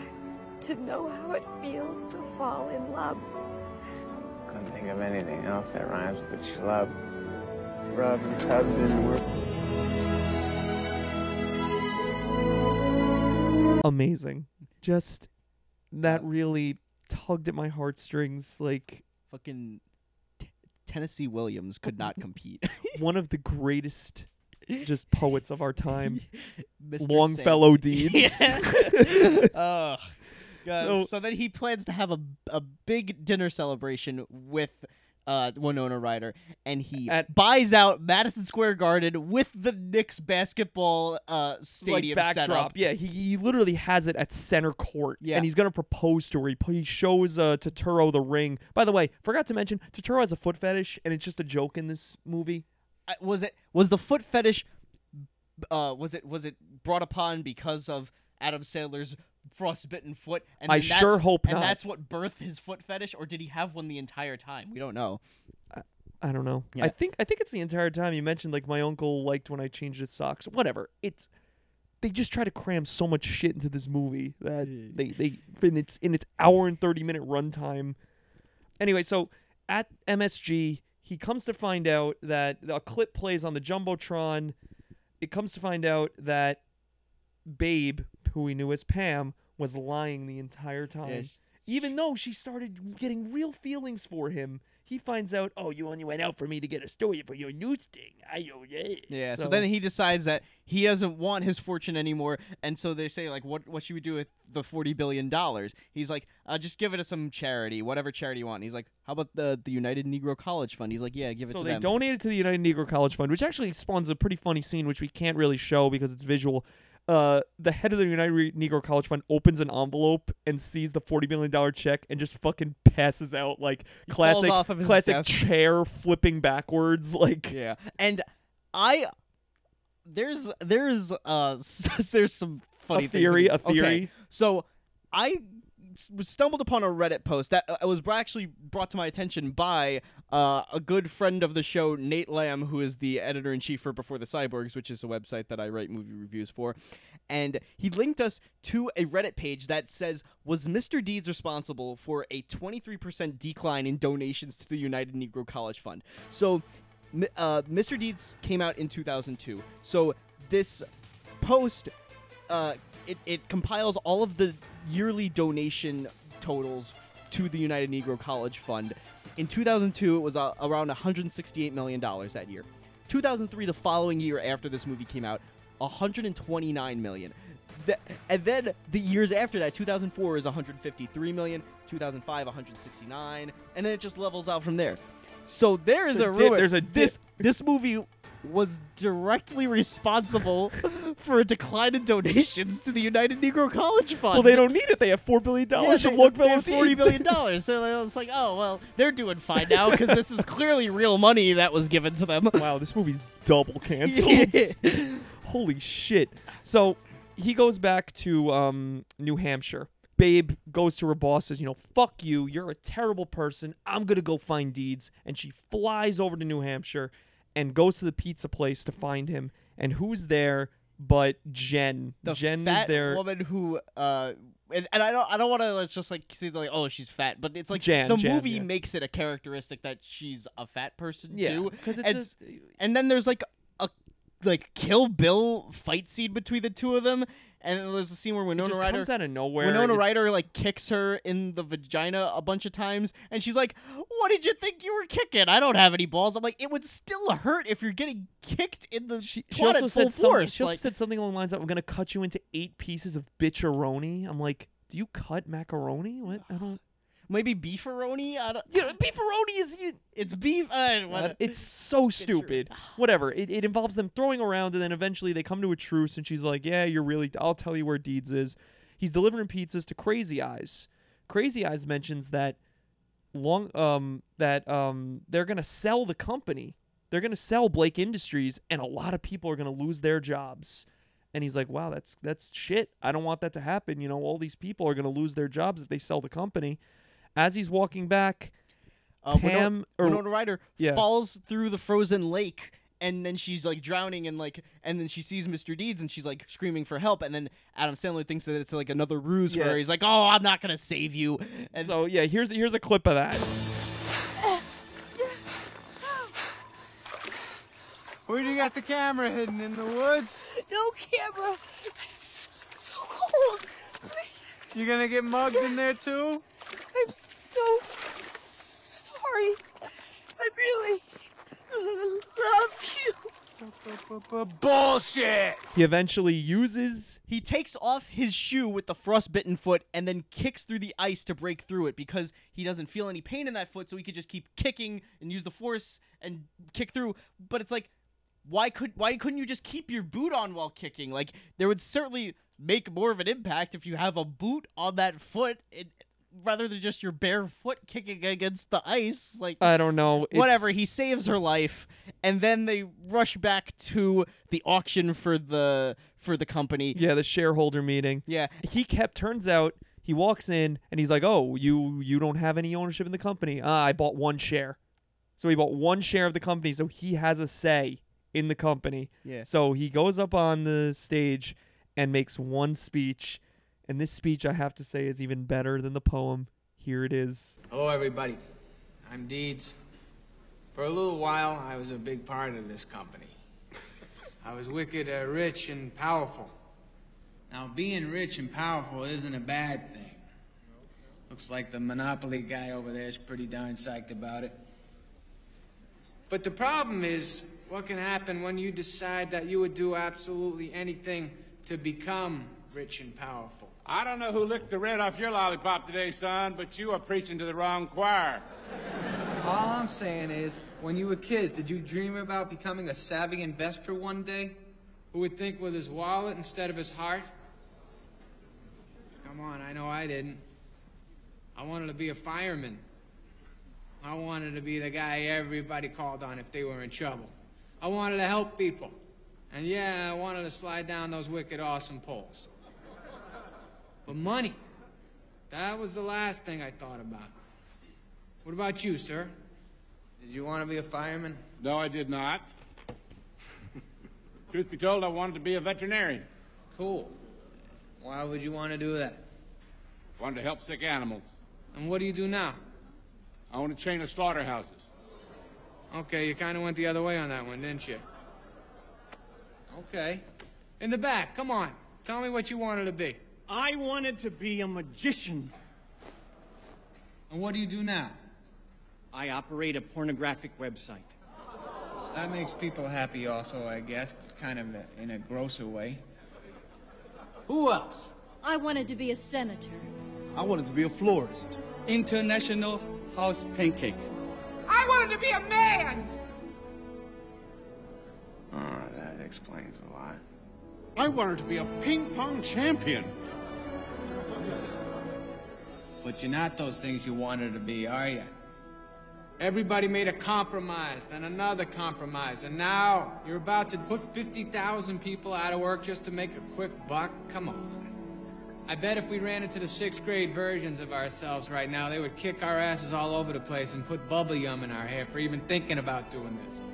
to know how it feels to fall in love. Couldn't think of anything else that rhymes with schlub. Rub and tub didn't amazing. Just that really tugged at my heartstrings. Like fucking T- Tennessee Williams could not compete one of the greatest just poets of our time. Mr. Longfellow Sam. deeds. Yeah. Ugh. God, So- so, then he plans to have a, a big dinner celebration with uh, Winona Ryder, and he buys out Madison Square Garden with the Knicks basketball uh, stadium like backdrop. up. Yeah, he, he literally has it at center court. Yeah. And he's gonna propose to her. He, he shows uh, Turturro the ring. By the way, forgot to mention Turturro has a foot fetish, and it's just a joke in this movie. Uh, was it was the foot fetish? Uh, was it was it brought upon because of Adam Sandler's frostbitten foot? And I that's- sure hope and not. that's what birthed his foot fetish, or did he have one the entire time? We don't know. I don't know. I think I think it's the entire time you mentioned like my uncle liked when I changed his socks. Whatever. It's they just try to cram so much shit into this movie that they they in its in its hour and 30 minute runtime. Anyway, so at MSG, he comes to find out that a clip plays on the jumbotron. It comes to find out that Babe, who we knew as Pam, was lying the entire time. sh- Even though she started getting real feelings for him, he finds out, oh, you only went out for me to get a story for your news thing. I oh yeah. Yeah, so, then he decides that he doesn't want his fortune anymore, and so they say like, "What what should we do with the forty billion dollars?" He's like, uh, "Just give it to some charity, whatever charity you want." And he's like, "How about the the United Negro College Fund?" He's like, "Yeah, give it so to they them." donated to the United Negro College Fund, which actually spawns a pretty funny scene, which we can't really show because it's visual. Uh, the head of the United Negro College Fund opens an envelope and sees the forty million dollar check and just fucking passes out like He classic of classic desk. chair flipping backwards. Like Yeah, and I there's there's uh there's some funny A theory, that- a theory. Okay, so I stumbled upon a Reddit post that uh, was actually brought to my attention by uh, a good friend of the show, Nate Lamb, who is the editor in chief for Before the Cyborgs, which is a website that I write movie reviews for. And he linked us to a Reddit page that says, Was Mr. Deeds responsible for a 23% decline in donations to the United Negro College Fund? So, uh, Mr. Deeds came out in 2002. So, this post uh, it, it compiles all of the yearly donation totals to the United Negro College Fund. In 2002, it was uh, around 168 million dollars that year. 2003, the following year after this movie came out, 129 million. Th- and then the years after that, 2004 is 153 million, 2005 169, and then it just levels out from there. So there is a a dip- rumor. there's a this this movie was directly responsible for a decline in donations to the United Negro College Fund. well, they don't need it. They have four billion dollars Yeah, Longfellow they have forty Deeds. billion dollars. So it's like, oh well, they're doing fine now because this is clearly real money that was given to them. Wow, this movie's double canceled. Holy shit. So he goes back to um, New Hampshire. Babe goes to her boss, says, You know, fuck you. You're a terrible person. I'm going to go find Deeds. And she flies over to New Hampshire and goes to the pizza place to find him. And who's there but Jen? The Jen fat is there. woman who, uh, and, and I don't, I don't want to just like say like, oh, she's fat, but it's like Jan, the Jan, movie yeah. makes it a characteristic that she's a fat person Yeah, too. 'cause it's and, a- and then there's like a like Kill Bill fight scene between the two of them, and there's a scene where Winona just Ryder comes out of nowhere. Winona It's- Ryder like kicks her in the vagina a bunch of times, and she's like, "What did you think you were kicking? I don't have any balls." I'm like, "It would still hurt if you're getting kicked in the She twat also said something, force." she also like, said something along the lines of, "I'm gonna cut you into eight pieces of bitcheroni." I'm like, "Do you cut macaroni? What? I don't." Maybe beefaroni. I don't. Yeah, beefaroni is you. It's beef. Uh, what, It's so stupid. Whatever. It, it involves them throwing around, and then eventually they come to a truce, and she's like, "Yeah, you're really. I'll tell you where Deeds is." He's delivering pizzas to Crazy Eyes. Crazy Eyes mentions that long um that um they're gonna sell the company. They're gonna sell Blake Industries, and a lot of people are gonna lose their jobs. And he's like, "Wow, that's that's shit. I don't want that to happen. You know, all these people are gonna lose their jobs if they sell the company." As he's walking back, uh, Pam Winona, or Winona Ryder yeah. falls through the frozen lake. And then she's like drowning, and like, and then she sees Mr. Deeds, and she's like screaming for help. And then Adam Sandler thinks that it's like another ruse for her. He's like, "Oh, I'm not gonna save you." And so yeah, here's here's a clip of that. Where do you got the camera hidden in the woods? No camera. It's so cold. Please. You gonna get mugged in there too? I'm so sorry. I really love you. Bullshit! He eventually uses He takes off his shoe with the frostbitten foot and then kicks through the ice to break through it because he doesn't feel any pain in that foot, so he could just keep kicking and use the force and kick through. But it's like, why could why couldn't you just keep your boot on while kicking? Like there would certainly make more of an impact if you have a boot on that foot. It, rather than just your bare foot kicking against the ice like I don't know. whatever it's- he saves her life and then they rush back to the auction for the for the company Yeah, the shareholder meeting. Yeah. He kept turns out he walks in and he's like, "Oh, you you don't have any ownership in the company." Ah, I bought one share. So he bought one share of the company, so he has a say in the company. Yeah. So he goes up on the stage and makes one speech. And this speech, I have to say, is even better than the poem. Here it is. Hello, everybody. I'm Deeds. For a little while, I was a big part of this company. I was wicked uh, rich and powerful. Now, being rich and powerful isn't a bad thing. Looks like the Monopoly guy over there is pretty darn psyched about it. But the problem is, what can happen when you decide that you would do absolutely anything to become rich and powerful? I don't know who licked the red off your lollipop today, son, but you are preaching to the wrong choir. All I'm saying is, when you were kids, did you dream about becoming a savvy investor one day? Who would think with his wallet instead of his heart? Come on, I know I didn't. I wanted to be a fireman. I wanted to be the guy everybody called on if they were in trouble. I wanted to help people. And yeah, I wanted to slide down those wicked awesome poles. But money, that was the last thing I thought about. What about you, sir? Did you want to be a fireman? No, I did not. Truth be told, I wanted to be a veterinarian. Cool. Why would you want to do that? I Wanted to help sick animals. And what do you do now? I own a chain of slaughterhouses. Okay, you kind of went the other way on that one, didn't you? Okay. In the back, come on. Tell me what you wanted to be. I wanted to be a magician. And what do you do now? I operate a pornographic website. That makes people happy also, I guess, but kind of in a grosser way. Who else? I wanted to be a senator. I wanted to be a florist. International House Pancake. I wanted to be a man! Oh, that explains a lot. I wanted to be a ping pong champion. But you're not those things you wanted to be, are you? Everybody made a compromise, then another compromise, and now you're about to put 50,000 people out of work just to make a quick buck? Come on. I bet if we ran into the sixth grade versions of ourselves right now, they would kick our asses all over the place and put bubble yum in our hair for even thinking about doing this.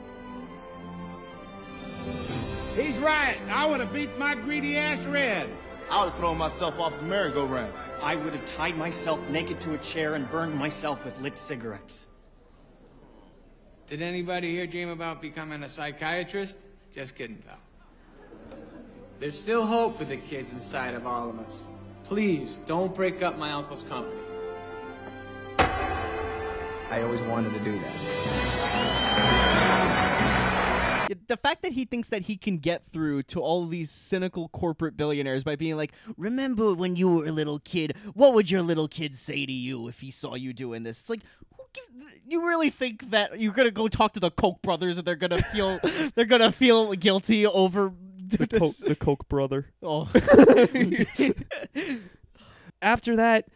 He's right. I would have beat my greedy ass red. I would have thrown myself off the merry-go-round. I would have tied myself naked to a chair and burned myself with lit cigarettes. Did anybody here dream about becoming a psychiatrist? Just kidding, pal. There's still hope for the kids inside of all of us. Please, don't break up my uncle's company. I always wanted to do that. The fact that he thinks that he can get through to all these cynical corporate billionaires by being like, "Remember when you were a little kid? What would your little kid say to you if he saw you doing this?" It's like, you really think that you're gonna go talk to the Koch brothers and they're gonna feel they're gonna feel guilty over The Coke, the Coke brother. Oh. After that,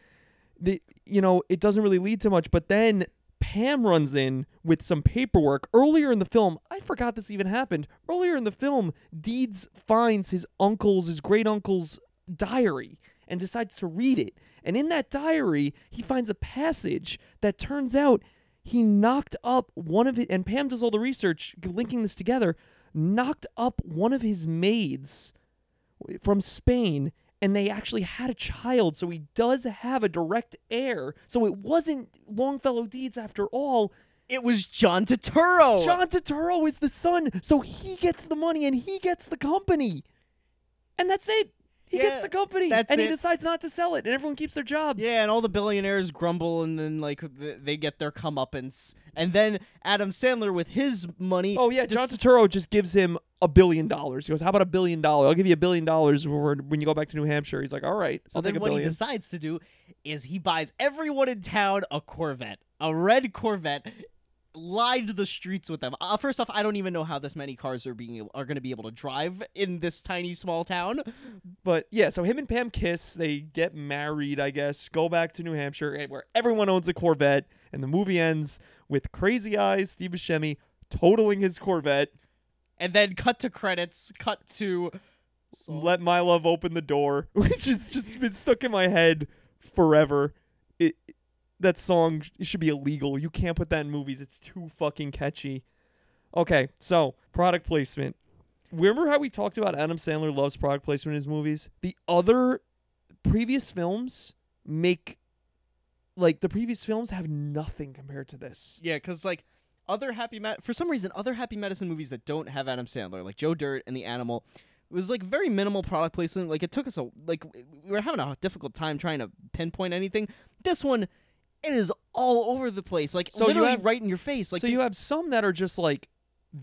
the you know it doesn't really lead to much. But then Pam runs in with some paperwork earlier in the film. I forgot this even happened. Earlier in the film, Deeds finds his uncle's, his great uncle's diary and decides to read it. And in that diary, he finds a passage that turns out he knocked up one of it. And Pam does all the research linking this together. Knocked up one of his maids from Spain and they actually had a child, so he does have a direct heir. So it wasn't Longfellow Deeds after all. It was John Turturro. John Turturro is the son, so he gets the money and he gets the company. And that's it. He Yeah, gets the company that's and he it. decides not to sell it and everyone keeps their jobs. Yeah, and all the billionaires grumble, and then like they get their comeuppance, and then Adam Sandler with his money. Oh yeah, John Turturro just gives him a billion dollars. He goes, "How about a billion dollars? I'll give you a billion dollars when you go back to New Hampshire." He's like, "All right, So I'll then take a what he decides to do is he buys everyone in town a Corvette, a red Corvette, lined the streets with them. Uh, first off, I don't even know how this many cars are being able, are going to be able to drive in this tiny small town. But yeah, so him and Pam kiss. They get married, I guess. Go back to New Hampshire, and where everyone owns a Corvette, and the movie ends with Crazy Eyes Steve Buscemi totaling his Corvette. And then cut to credits, cut to Let my love open the door, which has just been stuck in my head forever. It that song should be illegal. You can't put that in movies. It's too fucking catchy. Okay, so product placement. remember how we talked about Adam Sandler loves product placement in his movies? The other previous films make like the previous films have nothing compared to this. Yeah, because like other happy for some reason other happy medicine movies that don't have Adam Sandler, like Joe Dirt and The Animal, it was like very minimal product placement. Like it took us a like we were having a difficult time trying to pinpoint anything. This one, it is all over the place. Like So you literally have- right in your face. Like so you have some that are just like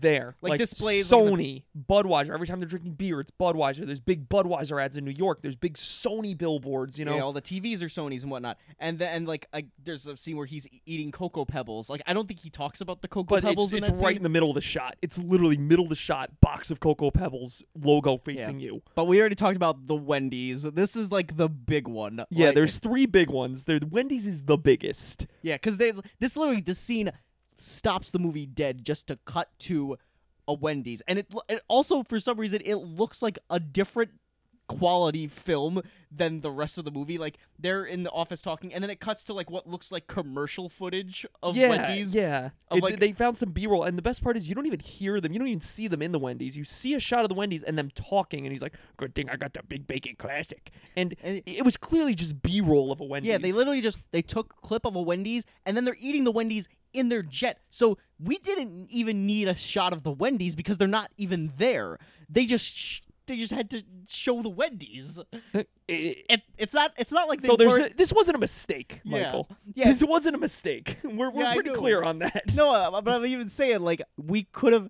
there, Like displays, like, Sony, Budweiser. Every time they're drinking beer, it's Budweiser. There's big Budweiser ads in New York. There's big Sony billboards. You know, yeah, all the TVs are Sony's and whatnot. And then and like I, there's a scene where he's eating cocoa pebbles. Like I don't think he talks about the cocoa but pebbles it's, in it's right scene. in the middle of the shot. It's literally middle of the shot. Box of Cocoa Pebbles logo facing you. But we already talked about the Wendy's. This is like the big one. Yeah, Like- there's three big ones. There, Wendy's is the biggest. Yeah, because there's this literally this scene stops the movie dead just to cut to a Wendy's, and it, it also for some reason it looks like a different quality film than the rest of the movie. Like they're in the office talking, and then it cuts to like what looks like commercial footage of yeah, Wendy's. Yeah, of, like- they found some B-roll, and the best part is you don't even hear them. You don't even see them in the Wendy's. You see a shot of the Wendy's and them talking, and he's like, "Good thing I got the Big Bacon Classic," and, it was clearly just B-roll of a Wendy's. Yeah, they literally just they took a clip of a Wendy's and then they're eating the Wendy's in their jet. So we didn't even need a shot of the Wendy's because they're not even there. They just sh- they just had to show the Wendy's. It, it's not it's not like they So there's a, this wasn't a mistake, Michael. Yeah. This wasn't a mistake. We're, we're Yeah, pretty clear on that. No, uh, but I'm even saying like we could have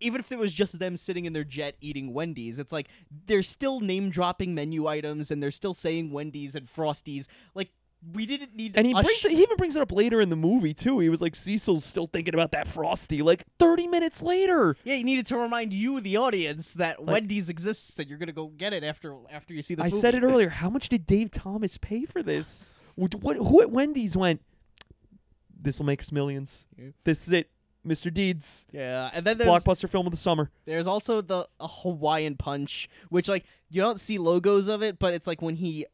even if it was just them sitting in their jet eating Wendy's, it's like they're still name dropping menu items and they're still saying Wendy's and Frosties. Like we didn't need And he brings sh- it, he even brings it up later in the movie too. He was like, Cecil's still thinking about that frosty. Like thirty minutes later. Yeah, he needed to remind you, the audience, that Wendy's exists and you're gonna go get it after after you see this. I movie. said it earlier. How much did Dave Thomas pay for this? What, what who at Wendy's went? This will make us millions. This is it, Mr. Deeds. Yeah, and then there's blockbuster film of the summer. there's also the a Hawaiian Punch, which like you don't see logos of it, but it's like when he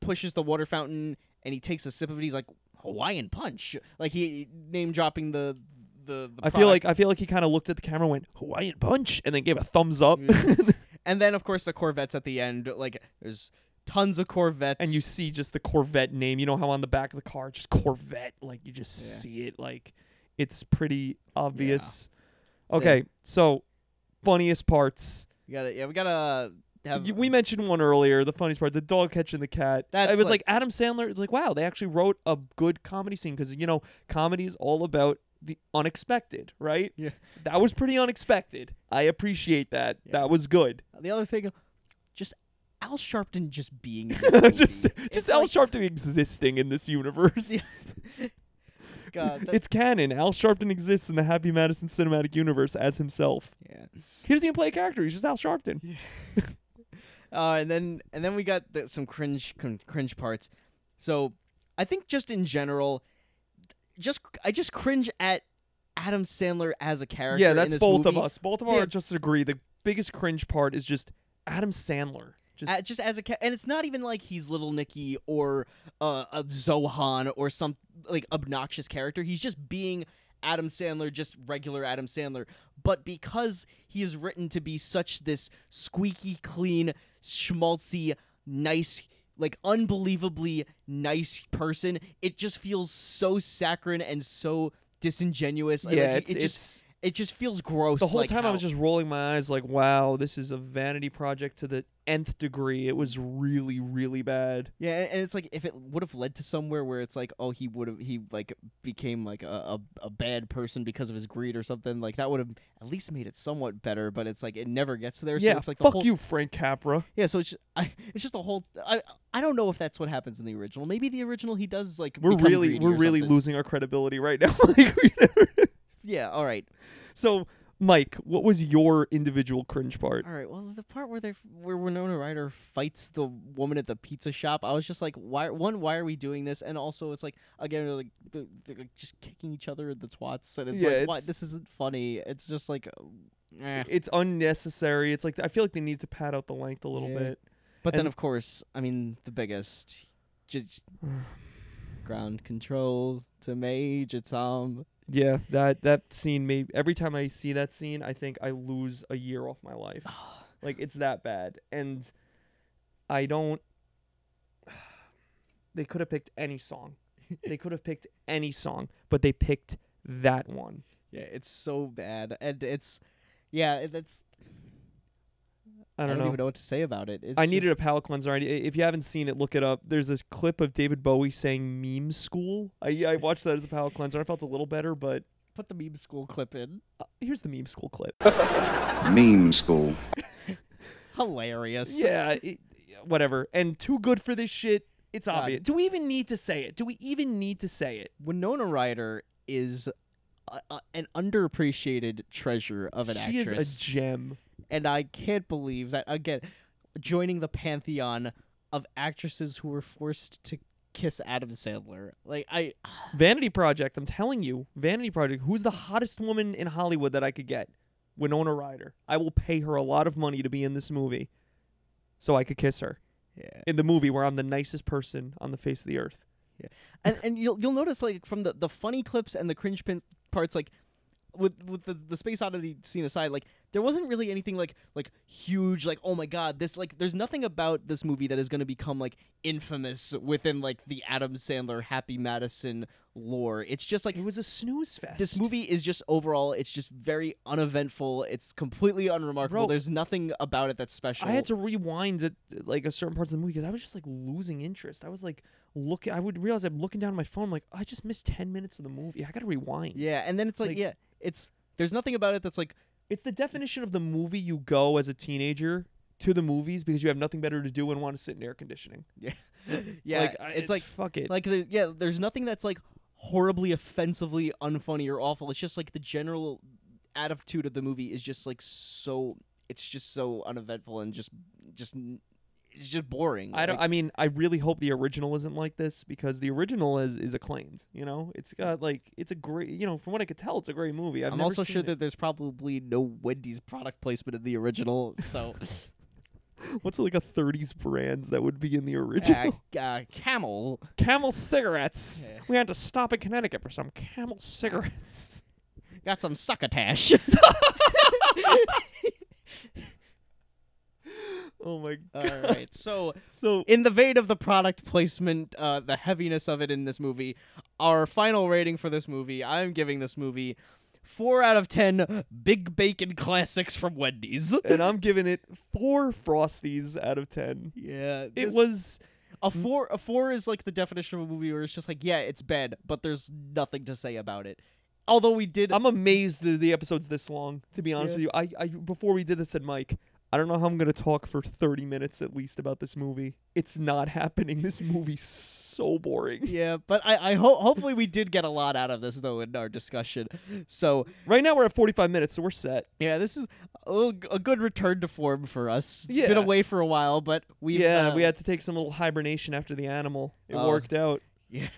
pushes the water fountain and he takes a sip of it, he's like Hawaiian Punch, like he name dropping the the. the I feel like I feel like he kind of looked at the camera, and went Hawaiian Punch, and then gave a thumbs up. Mm-hmm. and then of course the Corvettes at the end, like there's tons of Corvettes, and you see just the Corvette name. You know how on the back of the car, just Corvette. Like you just Yeah. see it. Like it's pretty obvious. Yeah. Okay, so funniest parts. we gotta yeah we gotta have we mentioned one earlier. The funniest part, the dog catching the cat. That's it was like- like, Adam Sandler. It's like wow, they actually wrote a good comedy scene because you know comedy is all about the unexpected, right? Yeah, that was pretty unexpected. I appreciate that. That was good. Uh, the other thing, just Al Sharpton just being in just It's just Al like- Sharpton existing in this universe. God, it's canon. Al Sharpton exists in the Happy Madison cinematic universe as himself. Yeah. He doesn't even play a character. He's just Al Sharpton. Uh, and then and then we got the, some cringe cringe parts. So I think just in general, just I just cringe at Adam Sandler as a character. Yeah, that's both of us. Both of Yeah, our just agree. The biggest cringe part is just Adam Sandler. Just just as a ca- and it's not even like he's Little Nicky or uh, a Zohan or some like obnoxious character. He's just being Adam Sandler, just regular Adam Sandler. But because he is written to be such this squeaky clean, schmaltzy, nice, like unbelievably nice person, it just feels so saccharine and so disingenuous. Like, Yeah, it, it's- it just it's- it just feels gross. the whole like time I was just rolling my eyes like, wow, this is a vanity project to the nth degree. It was really, really bad. Yeah, and it's like if it would have led to somewhere where it's like, oh, he would have he like became like a, a, a bad person because of his greed or something. Like that would have at least made it somewhat better. But it's like it never gets there. So yeah, it's like the fuck whole, you, Frank Capra. Yeah, so it's just, I, it's just a whole. I I don't know if that's what happens in the original. Maybe the original he does like We're really, we're really something. losing our credibility right now. like, never... Yeah. All right. So, Mike, what was your individual cringe part? All right. Well, the part where they where Winona Ryder fights the woman at the pizza shop, I was just like, why? One, why are we doing this? And also, it's like again, they're like they're, they're like just kicking each other in the twats, and it's Yeah, like, why? This isn't funny. It's just like, uh, eh. It's unnecessary. It's like I feel like they need to pad out the length a little Yeah. bit. But then, of course, I mean, the biggest, ground control to Major Tom. Yeah, that that scene made every time I see that scene, I think I lose a year off my life. like it's that bad, and I don't. They could have picked any song. they could have picked any song, but they picked that one. Yeah, it's so bad, and it's yeah, that's. I don't, know. even know what to say about it. It's I just- needed a palate cleanser. I- If you haven't seen it, look it up. There's this clip of David Bowie saying "meme school." I I watched that as a palate cleanser. I felt a little better, but put the meme school clip in. Uh, here's the meme school clip. Meme school. Hilarious. Yeah, it, whatever. And too good for this shit. It's God. obvious. Do we even need to say it? Do we even need to say it? Winona Ryder is a, a, an underappreciated treasure of an actress. She is a gem. And I can't believe that again, joining the pantheon of actresses who were forced to kiss Adam Sandler. Like I, Vanity Project. I'm telling you, Vanity Project. Who's the hottest woman in Hollywood that I could get? Winona Ryder. I will pay her a lot of money to be in this movie, so I could kiss her. Yeah. In the movie where I'm the nicest person on the face of the earth. Yeah, and and you'll you'll notice like from the the funny clips and the cringe pin parts, like with with the the space oddity scene aside, like there wasn't really anything like like huge, like oh my god, this like there's nothing about this movie that is going to become like infamous within like the Adam Sandler Happy Madison lore. It's just like it was a snooze fest. This movie is just overall, it's just very uneventful. It's completely unremarkable. Bro, there's nothing about it that's special. I had to rewind at like a certain parts of the movie because I was just like losing interest. I was like looking. I would realize I'm looking down at my phone. I'm like, oh, I just missed ten minutes of the movie. I got to rewind. Yeah, and then it's like, Like- yeah, it's there's nothing about it that's like It's the definition of the movie you go as a teenager to the movies because you have nothing better to do and want to sit in air conditioning. Yeah, yeah. Like, I- it's like fuck it. Like the, yeah, there's nothing that's like horribly offensively unfunny or awful. It's just like the general attitude of the movie is just like so. It's just so uneventful and just just it's just boring. I don't. Like, I mean, I really hope the original isn't like this because the original is is acclaimed. You know, it's got like it's a great. You know, from what I could tell, it's a great movie. I've I'm also sure it. that there's probably no Wendy's product placement in the original. So What's like a 30s brands that would be in the original? uh, uh, Camel. Camel cigarettes. Yeah. We had to stop in Connecticut for some Camel cigarettes. Got some succotash. oh my god. right. So, So in the vein of the product placement, uh, the heaviness of it in this movie, our final rating for this movie, I'm giving this movie four out of ten big bacon classics from Wendy's. and I'm giving it four Frosties out of ten. Yeah, It was a four. A four is like the definition of a movie where it's just like, yeah, it's bad, but there's nothing to say about it. Although we did, I'm amazed that the episode's this long. To be honest Yeah. with you, I, I before we did this said Mike, I don't know how I'm gonna talk for 30 minutes at least about this movie. It's not happening. This movie's so boring. yeah, but I, I hope hopefully we did get a lot out of this though in our discussion. So Right now we're at 45 minutes, so we're set. Yeah, this is a, a good return to form for us. Yeah. Been away for a while, but we yeah, uh, we had to take some little hibernation after the animal. It Oh. worked out. yeah.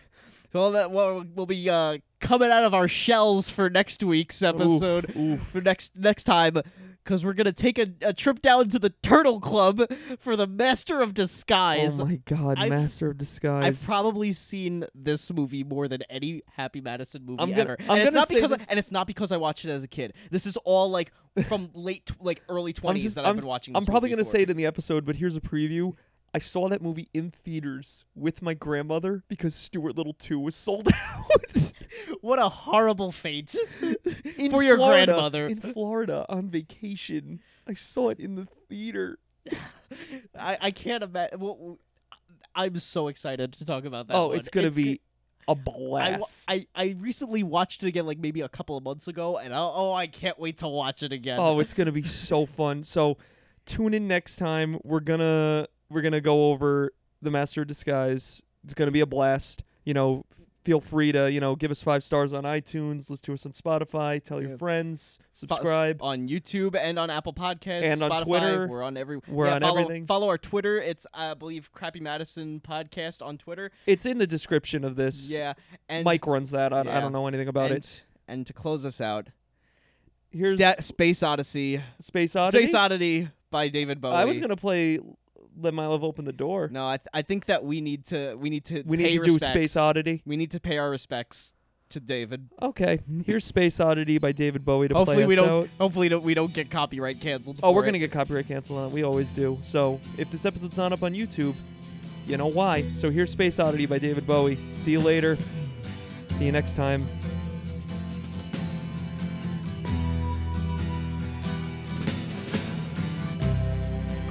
Well, that well, we'll be uh, coming out of our shells for next week's episode for next next time because we're gonna take a, a trip down to the Turtle Club for the Master of Disguise. Oh my god, I've- Master of Disguise. I've probably seen this movie more than any Happy Madison movie I'm gonna- ever, I'm and it's not because I- and it's not because I watched it as a kid. This is all like from late, like early twenties that I've I'm- been watching. I'm probably gonna for. say it in the episode, but here's a preview. I saw that movie in theaters with my grandmother because Stuart Little 2 was sold out. What a horrible fate in for your Florida, grandmother. in Florida on vacation. I saw it in the theater. I, I can't imagine. Well, I'm so excited to talk about that. oh, one. it's gonna be a I, wa- blast. I, I recently watched it again, like maybe a couple of months ago, and oh, oh I can't wait to watch it again. oh, it's gonna be so fun. So tune in next time. We're gonna we're gonna go over the Master of Disguise. It's gonna be a blast. You know, feel free to you know give us five stars on iTunes, listen to us on Spotify, tell your Yeah. friends, Fo- subscribe. on YouTube and on Apple Podcasts And on Twitter. We're on every. We're yeah, on follow, everything. Follow our Twitter. It's I believe Crappy Madison Podcast on Twitter. It's in the description of this. Yeah, and Mike runs that. I, I don't know anything about and, it. And to close us out, Here's Sta- Space Odyssey. Space Odyssey. Space Oddity by David Bowie. I was gonna play "Let My Love Open the Door." No, I, th- I think that we need to we need to We pay need to do respects. Space Oddity. We need to pay our respects to David. Okay, here's Space Oddity by David Bowie to Hopefully play we us don't. out. Hopefully don't, we don't get copyright canceled. Oh, we're for gonna get copyright canceled on it. We always do. So if this episode's not up on YouTube, you know why. So here's Space Oddity by David Bowie. See you later. See you next time.